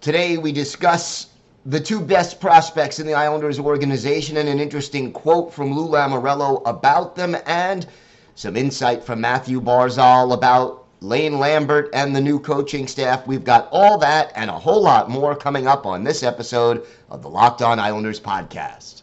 Today we discuss the two best prospects in the Islanders organization and an interesting quote from Lou Lamoriello about them and some insight from Matthew Barzal about Lane Lambert and the new coaching staff. We've got all that and a whole lot more coming up on this episode of the Locked On Islanders podcast.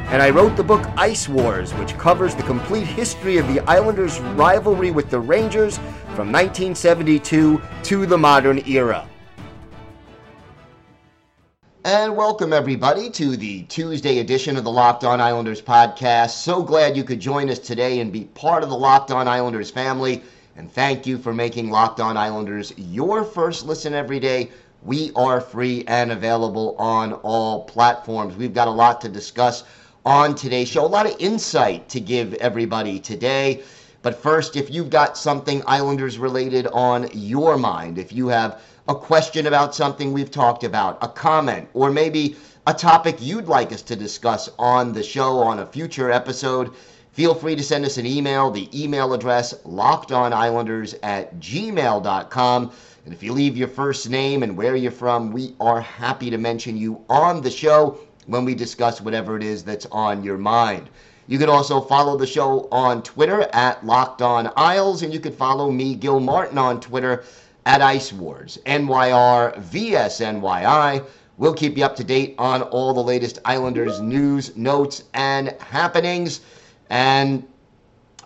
and I wrote the book Ice Wars, which covers the complete history of the Islanders' rivalry with the Rangers from 1972 to the modern era. And welcome, everybody, to the Tuesday edition of the Locked On Islanders podcast. So glad you could join us today and be part of the Locked On Islanders family. And thank you for making Locked On Islanders your first listen every day. We are free and available on all platforms. We've got a lot to discuss on today's show, a lot of insight to give everybody today. But first, if you've got something Islanders related on your mind, if you have a question about something we've talked about, a comment, or maybe a topic you'd like us to discuss on the show on a future episode, feel free to send us an email. The email address, lockedonislanders at gmail.com. And if you leave your first name and where you're from, we are happy to mention you on the show when we discuss whatever it is that's on your mind. You can also follow the show on Twitter at Locked On Isles, and you can follow me, Gil Martin, on Twitter at Ice Wars, NYR VSNYI. We'll keep you up to date on all the latest Islanders news, notes, and happenings, and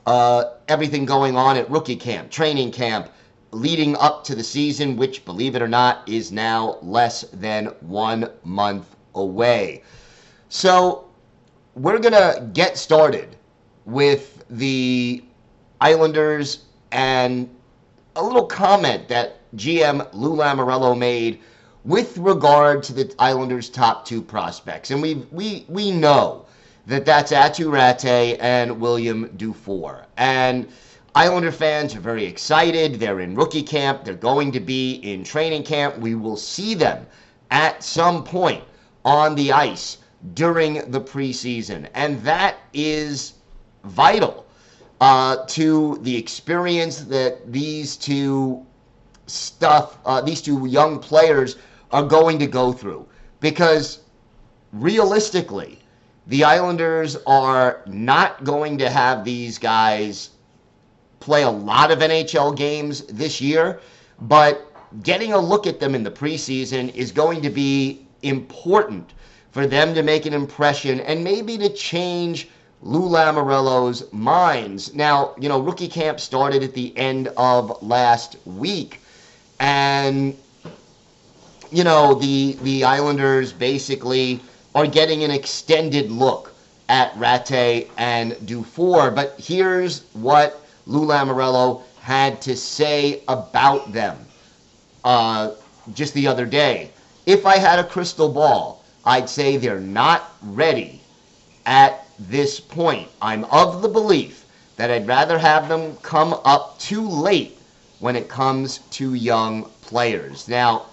uh, everything going on at rookie camp, training camp, leading up to the season, which, believe it or not, is now less than one month away. So, we're going to get started with the Islanders and a little comment that GM Lou Lamoriello made with regard to the Islanders' top two prospects. And we, we, we know that that's Aatu Raty and William Dufour. And Islander fans are very excited. They're in rookie camp. They're going to be in training camp. We will see them at some point on the ice during the preseason. And that is vital uh, to the experience that these two stuff, uh, these two young players are going to go through. Because realistically, the Islanders are not going to have these guys play a lot of NHL games this year, but getting a look at them in the preseason is going to be important for them to make an impression and maybe to change Lou Lamoriello's minds. Now, you know, rookie camp started at the end of last week, and you know the the Islanders basically are getting an extended look at Raty and Dufour. But here's what Lou Lamoriello had to say about them uh, just the other day. If I had a crystal ball, I'd say they're not ready at this point. I'm of the belief that I'd rather have them come up too late when it comes to young players. Now,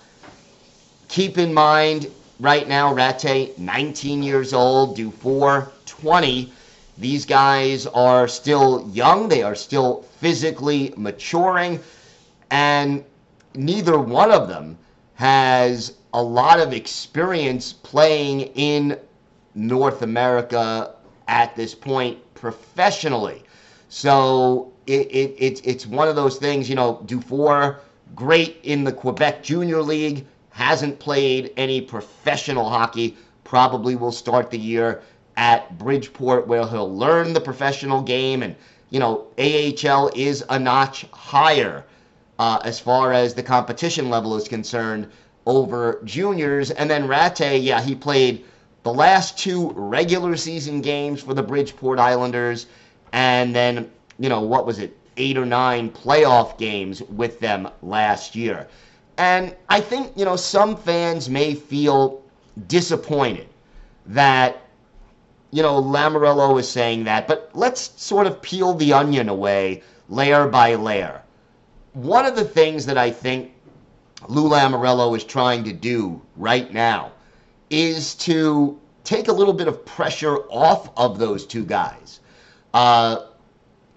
keep in mind right now, Raty, 19 years old, Dufour, 20. These guys are still young, they are still physically maturing, and neither one of them has a lot of experience playing in North America at this point professionally. So it, it, it's, it's one of those things, you know, Dufour, great in the Quebec Junior League, hasn't played any professional hockey, probably will start the year at Bridgeport where he'll learn the professional game and you know AHL is a notch higher uh, as far as the competition level is concerned over juniors. And then Raty, yeah, he played the last two regular season games for the Bridgeport Islanders, and then, you know, what was it, eight or nine playoff games with them last year. And I think, you know, some fans may feel disappointed that, you know, Lamoriello is saying that, but let's sort of peel the onion away layer by layer. One of the things that I think Lou Lamoriello is trying to do right now is to take a little bit of pressure off of those two guys. Uh,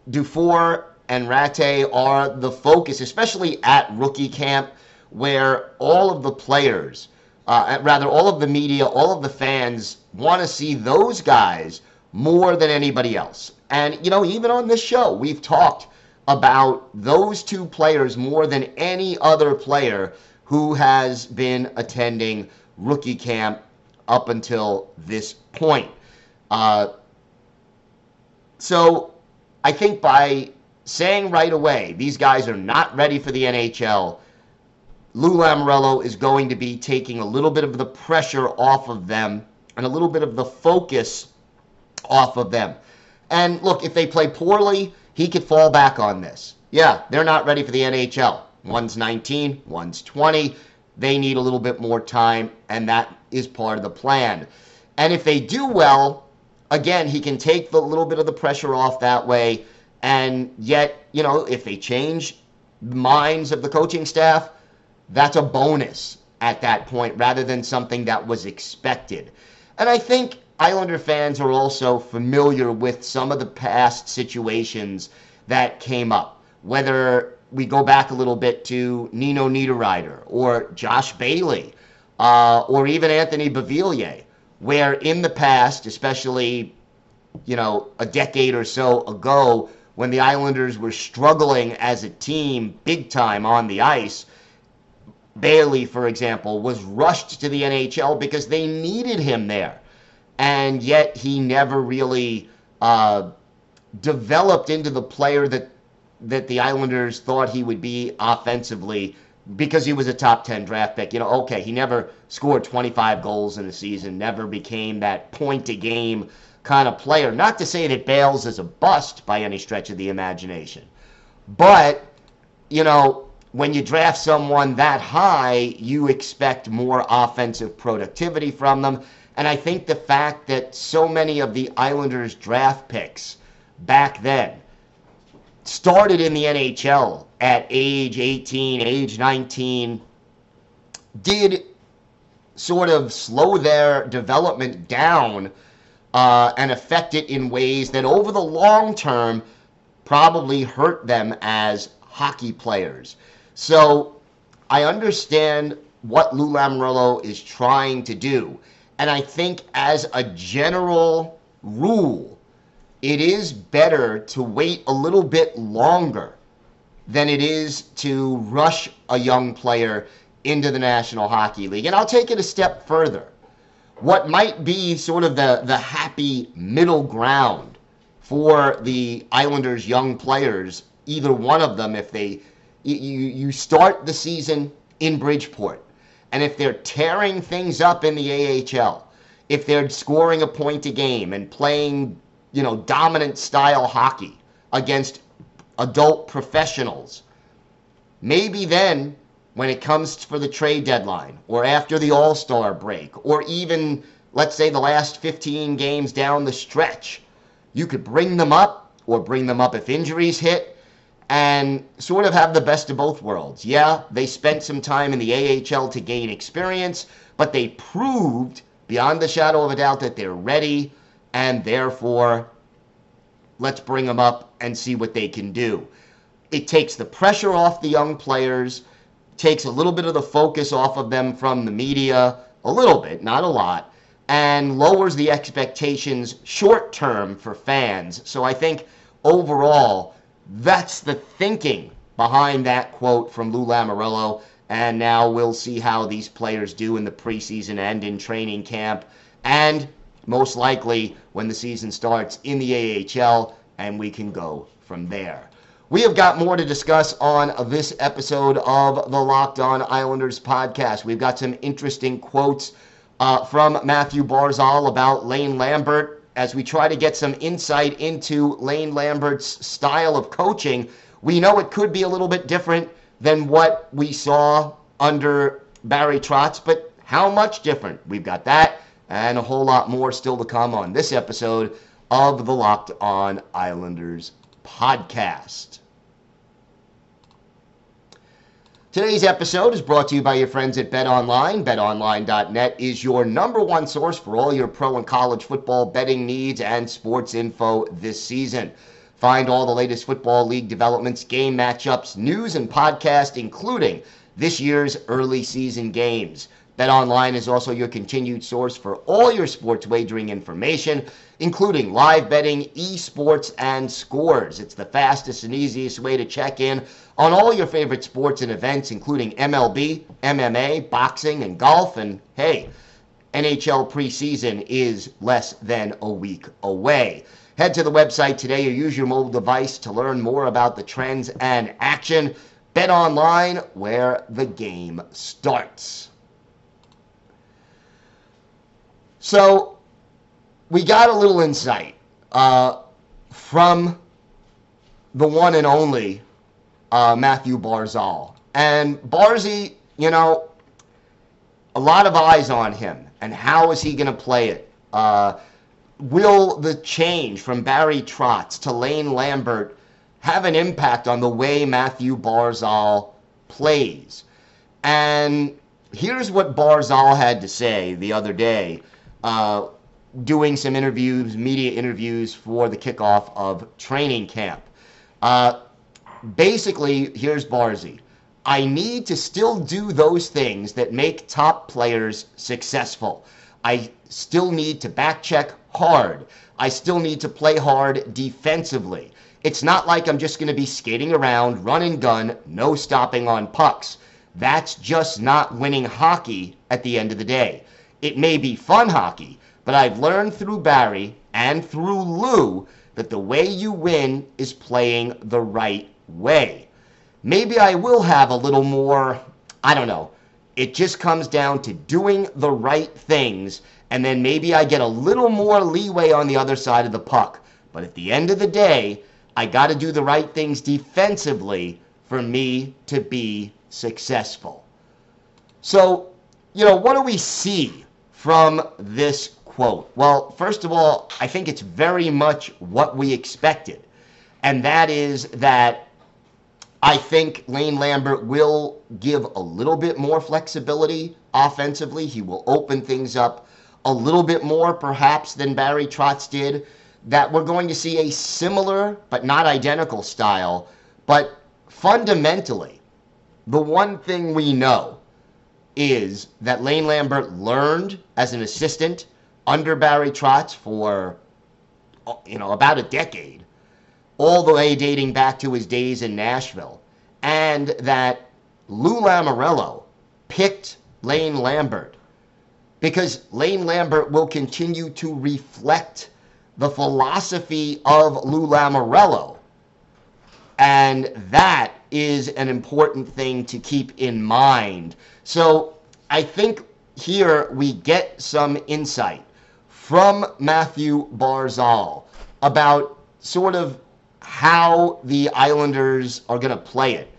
Dufour and Raty are the focus, especially at rookie camp, where all of the players, uh, rather all of the media, all of the fans want to see those guys more than anybody else. And, you know, even on this show, we've talked about those two players more than any other player who has been attending rookie camp up until this point. Uh, so I think by saying right away these guys are not ready for the NHL, Lou Lamoriello is going to be taking a little bit of the pressure off of them and a little bit of the focus off of them. And look, if they play poorly, he could fall back on this. Yeah, they're not ready for the NHL. One's 19, one's 20. They need a little bit more time, and that is part of the plan. And if they do well, again, he can take the little bit of the pressure off that way. And yet, you know, if they change minds of the coaching staff, that's a bonus at that point rather than something that was expected. And I think Islander fans are also familiar with some of the past situations that came up, whether we go back a little bit to Nino Niederreiter or Josh Bailey uh, or even Anthony Beauvillier, where in the past, especially you know a decade or so ago, when the Islanders were struggling as a team big time on the ice, Bailey, for example, was rushed to the NHL because they needed him there and yet he never really uh, developed into the player that that the Islanders thought he would be offensively because he was a top 10 draft pick. You know, okay, he never scored 25 goals in a season, never became that point a game kind of player. Not to say that Bales is a bust by any stretch of the imagination. But, you know, when you draft someone that high, you expect more offensive productivity from them. And I think the fact that so many of the Islanders draft picks back then started in the NHL at age 18, age 19, did sort of slow their development down uh, and affect it in ways that over the long term probably hurt them as hockey players. So I understand what Lou Lamoriello is trying to do. And I think, as a general rule, it is better to wait a little bit longer than it is to rush a young player into the National Hockey League. And I'll take it a step further. What might be sort of the, the happy middle ground for the Islanders' young players, either one of them, if they you, you start the season in Bridgeport and if they're tearing things up in the AHL, if they're scoring a point a game and playing, you know, dominant style hockey against adult professionals, maybe then when it comes for the trade deadline or after the All Star break or even, let's say, the last 15 games down the stretch, you could bring them up or bring them up if injuries hit and sort of have the best of both worlds. Yeah, they spent some time in the AHL to gain experience, but they proved beyond the shadow of a doubt that they're ready, and therefore, let's bring them up and see what they can do. It takes the pressure off the young players, takes a little bit of the focus off of them from the media, a little bit, not a lot, and lowers the expectations short term for fans. So I think overall, that's the thinking behind that quote from Lou Lamoriello. And now we'll see how these players do in the preseason and in training camp. And most likely when the season starts in the AHL, and we can go from there. We have got more to discuss on this episode of the Locked On Islanders podcast. We've got some interesting quotes uh, from Matthew Barzal about Lane Lambert as we try to get some insight into Lane Lambert's style of coaching. We know it could be a little bit different than what we saw under Barry Trotz, but how much different? We've got that and a whole lot more still to come on this episode of the Locked On Islanders podcast. Today's episode is brought to you by your friends at BetOnline. BetOnline.net is your number one source for all your pro and college football betting needs and sports info this season. Find all the latest football league developments, game matchups, news, and podcast, including this year's early season games. BetOnline is also your continued source for all your sports wagering information, including live betting, esports, and scores. It's the fastest and easiest way to check in on all your favorite sports and events, including MLB, MMA, boxing, and golf. And hey, NHL preseason is less than a week away. Head to the website today or use your mobile device to learn more about the trends and action. Bet online where the game starts. So we got a little insight uh, from the one and only uh, Matthew Barzal. And Barzy, you know, a lot of eyes on him. And how is he going to play it? Uh, will the change from Barry Trotz to Lane Lambert have an impact on the way Matthew Barzal plays? And here's what Barzal had to say the other day uh, doing some interviews, media interviews for the kickoff of training camp. Uh, basically, here's Barzy. I need to still do those things that make top players successful. I still need to back check hard. I still need to play hard defensively. It's not like I'm just going to be skating around, run and gun, no stopping on pucks. That's just not winning hockey at the end of the day. It may be fun hockey, but I've learned through Barry and through Lou that the way you win is playing the right way. Maybe I will have a little more, I don't know. It just comes down to doing the right things, and then maybe I get a little more leeway on the other side of the puck. But at the end of the day, I got to do the right things defensively for me to be successful. So, you know, what do we see from this quote? Well, first of all, I think it's very much what we expected. And that is that I think Lane Lambert will give a little bit more flexibility offensively. He will open things up a little bit more, perhaps, than Barry Trotz did. That we're going to see a similar but not identical style. But fundamentally, the one thing we know is that Lane Lambert learned as an assistant under Barry Trotz for you know about a decade, all the way dating back to his days in Nashville, and that Lou Lamoriello picked Lane Lambert because Lane Lambert will continue to reflect the philosophy of Lou Lamoriello. And that is an important thing to keep in mind so I think here we get some insight from Matthew Barzal about sort of how the Islanders are going to play it.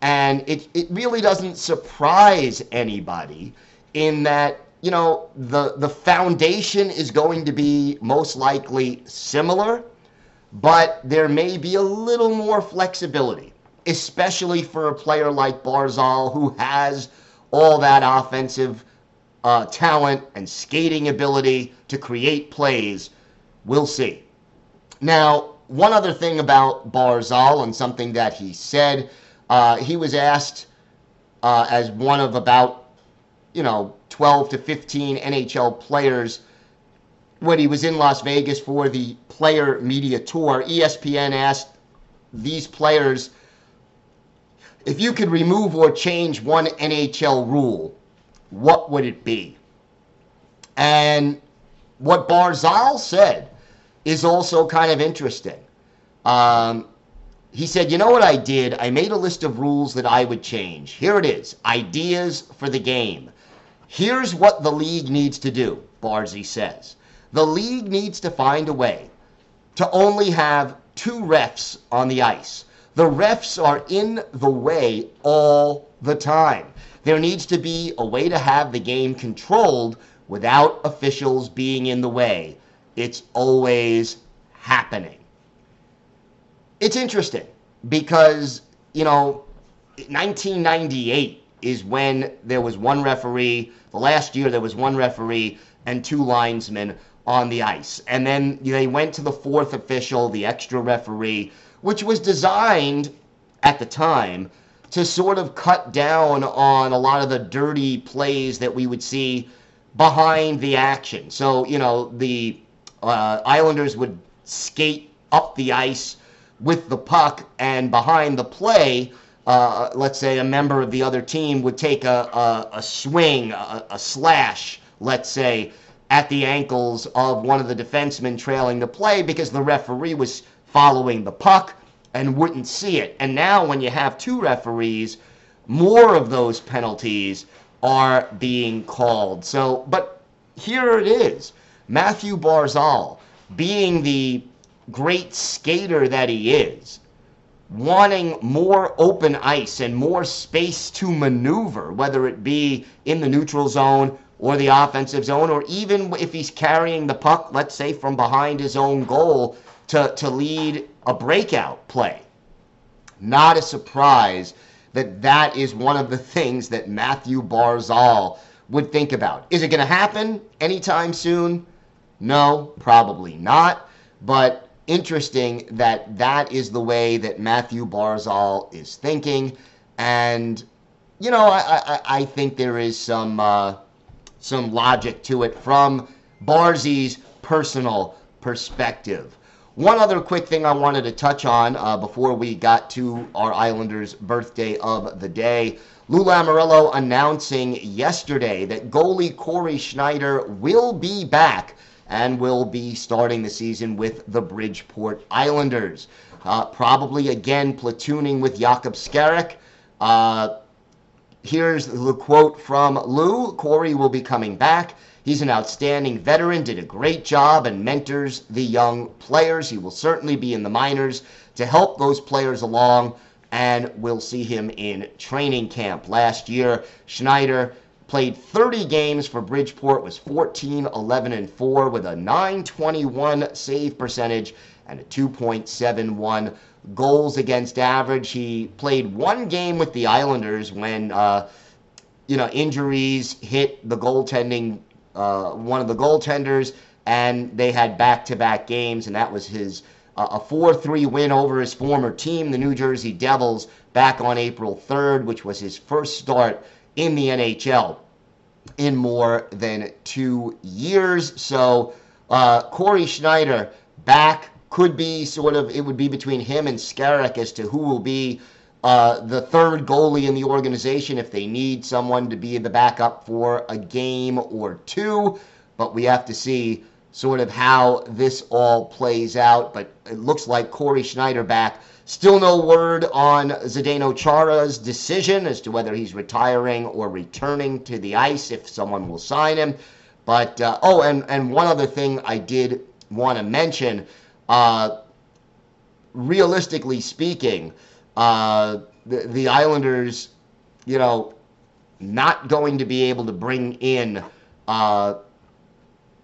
And it, it really doesn't surprise anybody in that, you know, the, the foundation is going to be most likely similar, but there may be a little more flexibility, especially for a player like Barzal who has all that offensive uh, talent and skating ability to create plays. We'll see. Now, one other thing about Barzal and something that he said, uh, he was asked uh, as one of about, you know, 12 to 15 NHL players when he was in Las Vegas for the player media tour. ESPN asked these players if you could remove or change one NHL rule, what would it be? And what Barzal said is also kind of interesting. Um, he said, You know what I did? I made a list of rules that I would change. Here it is ideas for the game. Here's what the league needs to do, Barzy says. The league needs to find a way to only have two refs on the ice. The refs are in the way all the time. There needs to be a way to have the game controlled without officials being in the way. It's always happening. It's interesting because, you know, 1998 is when there was one referee. The last year there was one referee and two linesmen on the ice. And then they went to the fourth official, the extra referee, which was designed at the time to sort of cut down on a lot of the dirty plays that we would see behind the action. So, you know, the uh, Islanders would skate up the ice with the puck, and behind the play, uh, let's say a member of the other team would take a, a, a swing, a, a slash, let's say, at the ankles of one of the defensemen trailing the play because the referee was following the puck and wouldn't see it. And now, when you have two referees, more of those penalties are being called. So, but here it is Matthew Barzal, being the great skater that he is, wanting more open ice and more space to maneuver, whether it be in the neutral zone or the offensive zone, or even if he's carrying the puck, let's say from behind his own goal to, to lead a breakout play. Not a surprise that that is one of the things that Matthew Barzal would think about. Is it going to happen anytime soon? No, probably not. But interesting that that is the way that Matthew Barzal is thinking. And, you know, I, I, I think there is some. Uh, some logic to it from Barzy's personal perspective. One other quick thing I wanted to touch on uh, before we got to our Islanders' birthday of the day. Lou Lamoriello announcing yesterday that goalie Cory Schneider will be back and will be starting the season with the Bridgeport Islanders. Uh, probably again platooning with Jakub Skarek. Uh, Here's the quote from Lou Cory will be coming back. He's an outstanding veteran, did a great job, and mentors the young players. He will certainly be in the minors to help those players along, and we'll see him in training camp. Last year, Schneider played 30 games for Bridgeport, was 14, 11, and 4 with a 921 save percentage and a 2.71 goals against average. He played one game with the Islanders when uh, you know injuries hit the goaltending uh, one of the goaltenders, and they had back-to-back games, and that was his uh, a 4-3 win over his former team, the New Jersey Devils, back on April 3rd, which was his first start in the NHL in more than two years. So uh, Cory Schneider back could be sort of it would be between him and Skarek as to who will be uh, the third goalie in the organization if they need someone to be the backup for a game or two. But we have to see sort of how this all plays out. But it looks like Cory Schneider back. Still no word on Zdeno Chara's decision as to whether he's retiring or returning to the ice if someone will sign him. But uh, oh, and and one other thing I did want to mention uh, realistically speaking, uh, the, the Islanders, you know, not going to be able to bring in, uh,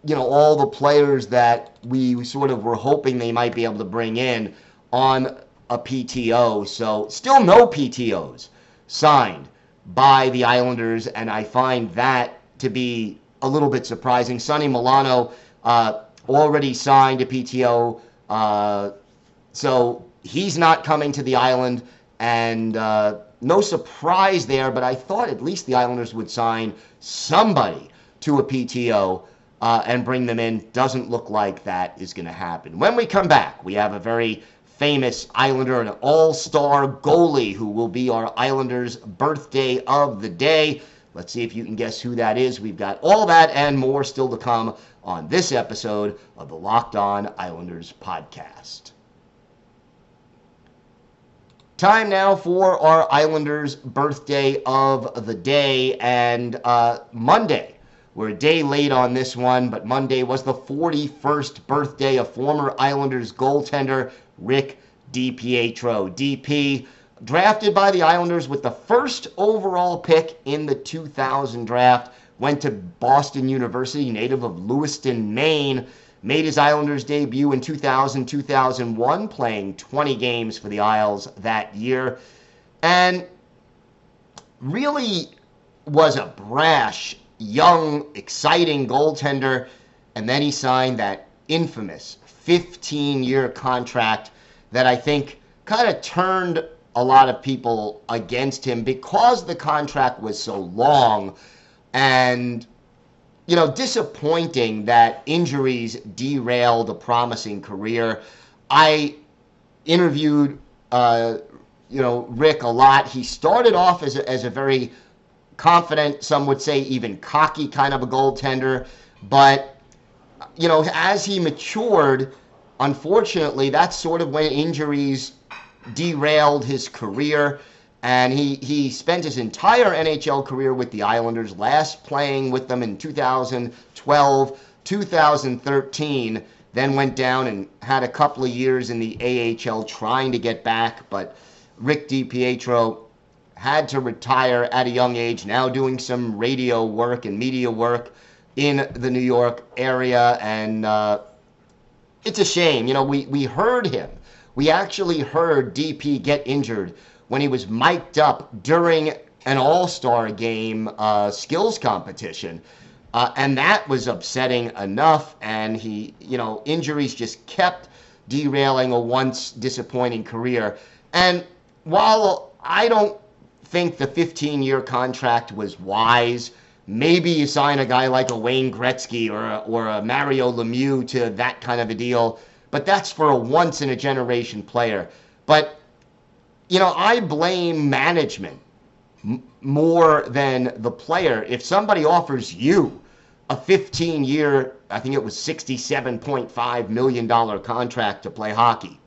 you know, all the players that we sort of were hoping they might be able to bring in on a PTO. So, still no PTOs signed by the Islanders, and I find that to be a little bit surprising. Sonny Milano uh, already signed a PTO uh, so he's not coming to the island, and uh, no surprise there. But I thought at least the Islanders would sign somebody to a PTO uh, and bring them in. Doesn't look like that is going to happen. When we come back, we have a very famous Islander, an all-star goalie who will be our Islanders' birthday of the day. Let's see if you can guess who that is. We've got all that and more still to come on this episode of the Locked On Islanders podcast. Time now for our Islanders' birthday of the day and uh, Monday. We're a day late on this one, but Monday was the 41st birthday of former Islanders goaltender Rick DiPietro. DP drafted by the Islanders with the first overall pick in the 2000 draft, went to Boston University, native of Lewiston, Maine made his Islanders debut in 2000 2001, playing 20 games for the Isles that year, and really was a brash, young, exciting goaltender. And then he signed that infamous 15 year contract that I think kind of turned a lot of people against him because the contract was so long and you know, disappointing that injuries derailed a promising career. I interviewed, uh, you know, Rick a lot. He started off as a, as a very confident, some would say even cocky kind of a goaltender, but you know, as he matured, unfortunately, that's sort of when injuries derailed his career and he, he spent his entire NHL career with the Islanders, last playing with them in 2012, 2013, then went down and had a couple of years in the AHL trying to get back, but Rick DiPietro had to retire at a young age, now doing some radio work and media work in the New York area, and uh, it's a shame. You know, we, we heard him. We actually heard DP get injured when he was mic'd up during an All Star game uh, skills competition. Uh, and that was upsetting enough. And he, you know, injuries just kept derailing a once disappointing career. And while I don't think the 15 year contract was wise, maybe you sign a guy like a Wayne Gretzky or a, or a Mario Lemieux to that kind of a deal. But that's for a once in a generation player. But you know, I blame management more than the player. If somebody offers you a 15 year, I think it was $67.5 million contract to play hockey,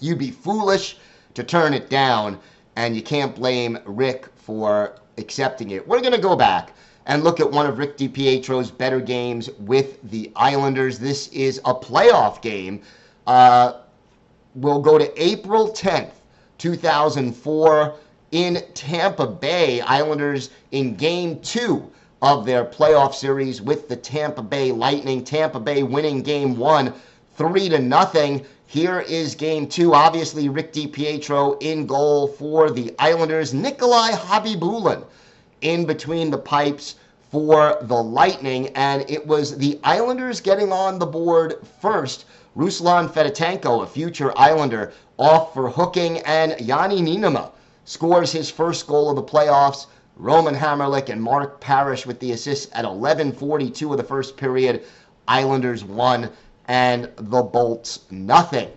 you'd be foolish to turn it down, and you can't blame Rick for accepting it. We're going to go back and look at one of Rick DiPietro's better games with the Islanders. This is a playoff game. Uh, we'll go to April 10th. 2004 in Tampa Bay. Islanders in game two of their playoff series with the Tampa Bay Lightning. Tampa Bay winning game one, three to nothing. Here is game two. Obviously, Rick DiPietro in goal for the Islanders. Nikolai Khabibulin in between the pipes for the Lightning. And it was the Islanders getting on the board first. Ruslan Fedotenko, a future Islander, off for hooking, and Janne Niinimaa scores his first goal of the playoffs. Roman Hamrlik and Mark Parrish with the assists at 11:42 of the first period. Islanders won and the Bolts nothing.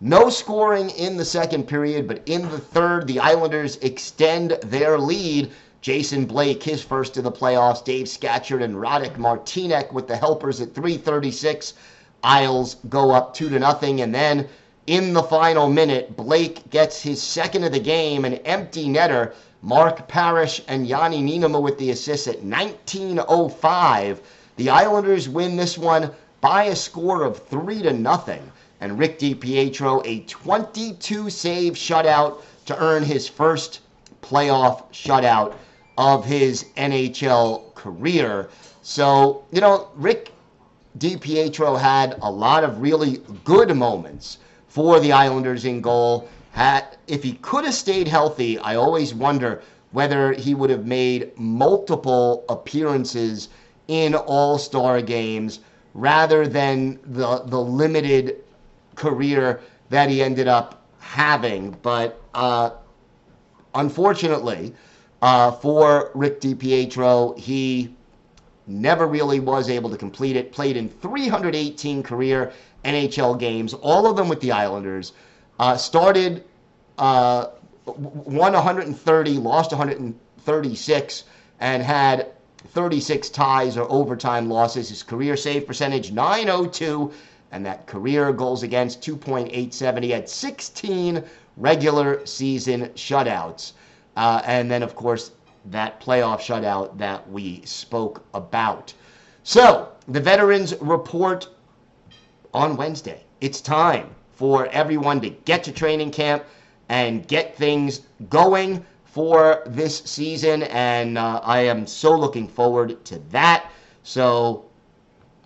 No scoring in the second period, but in the third, the Islanders extend their lead. Jason Blake, his first of the playoffs. Dave Scatchard and Radek Martinek with the helpers at 336. Isles go up two to nothing, and then in the final minute, Blake gets his second of the game, an empty netter. Mark Parrish and Janne Niinimaa with the assist at 19:05. The Islanders win this one by a score of three to nothing, and Rick DiPietro a 22 save shutout to earn his first playoff shutout of his NHL career. So you know, Rick DiPietro had a lot of really good moments for the Islanders in goal. Had, if he could have stayed healthy, I always wonder whether he would have made multiple appearances in All Star games rather than the the limited career that he ended up having. But uh, unfortunately, uh, for Rick DiPietro, he never really was able to complete it. Played in 318 career NHL games, all of them with the Islanders. Uh, started, uh, won 130, lost 136, and had 36 ties or overtime losses. His career save percentage 902, and that career goals against 2.87. He had 16 regular season shutouts. Uh, and then, of course, that playoff shutout that we spoke about. So, the veterans report on Wednesday. It's time for everyone to get to training camp and get things going for this season. And uh, I am so looking forward to that. So,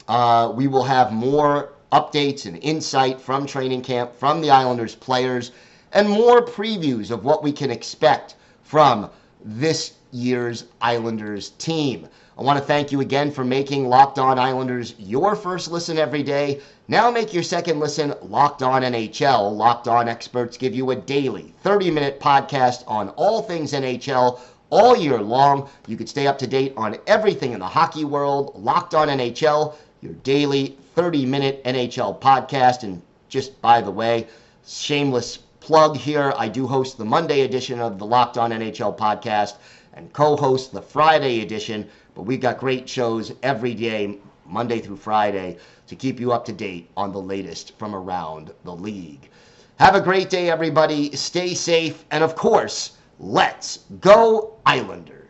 uh, we will have more updates and insight from training camp, from the Islanders players, and more previews of what we can expect from this year's Islanders team. I want to thank you again for making Locked On Islanders your first listen every day. Now make your second listen Locked On NHL. Locked On experts give you a daily 30 minute podcast on all things NHL all year long. You can stay up to date on everything in the hockey world. Locked On NHL, your daily 30 minute NHL podcast. And just by the way, shameless plug here I do host the Monday edition of the Locked On NHL podcast and co host the Friday edition but we've got great shows every day, Monday through Friday, to keep you up to date on the latest from around the league. Have a great day, everybody. Stay safe. And of course, let's go, Islanders.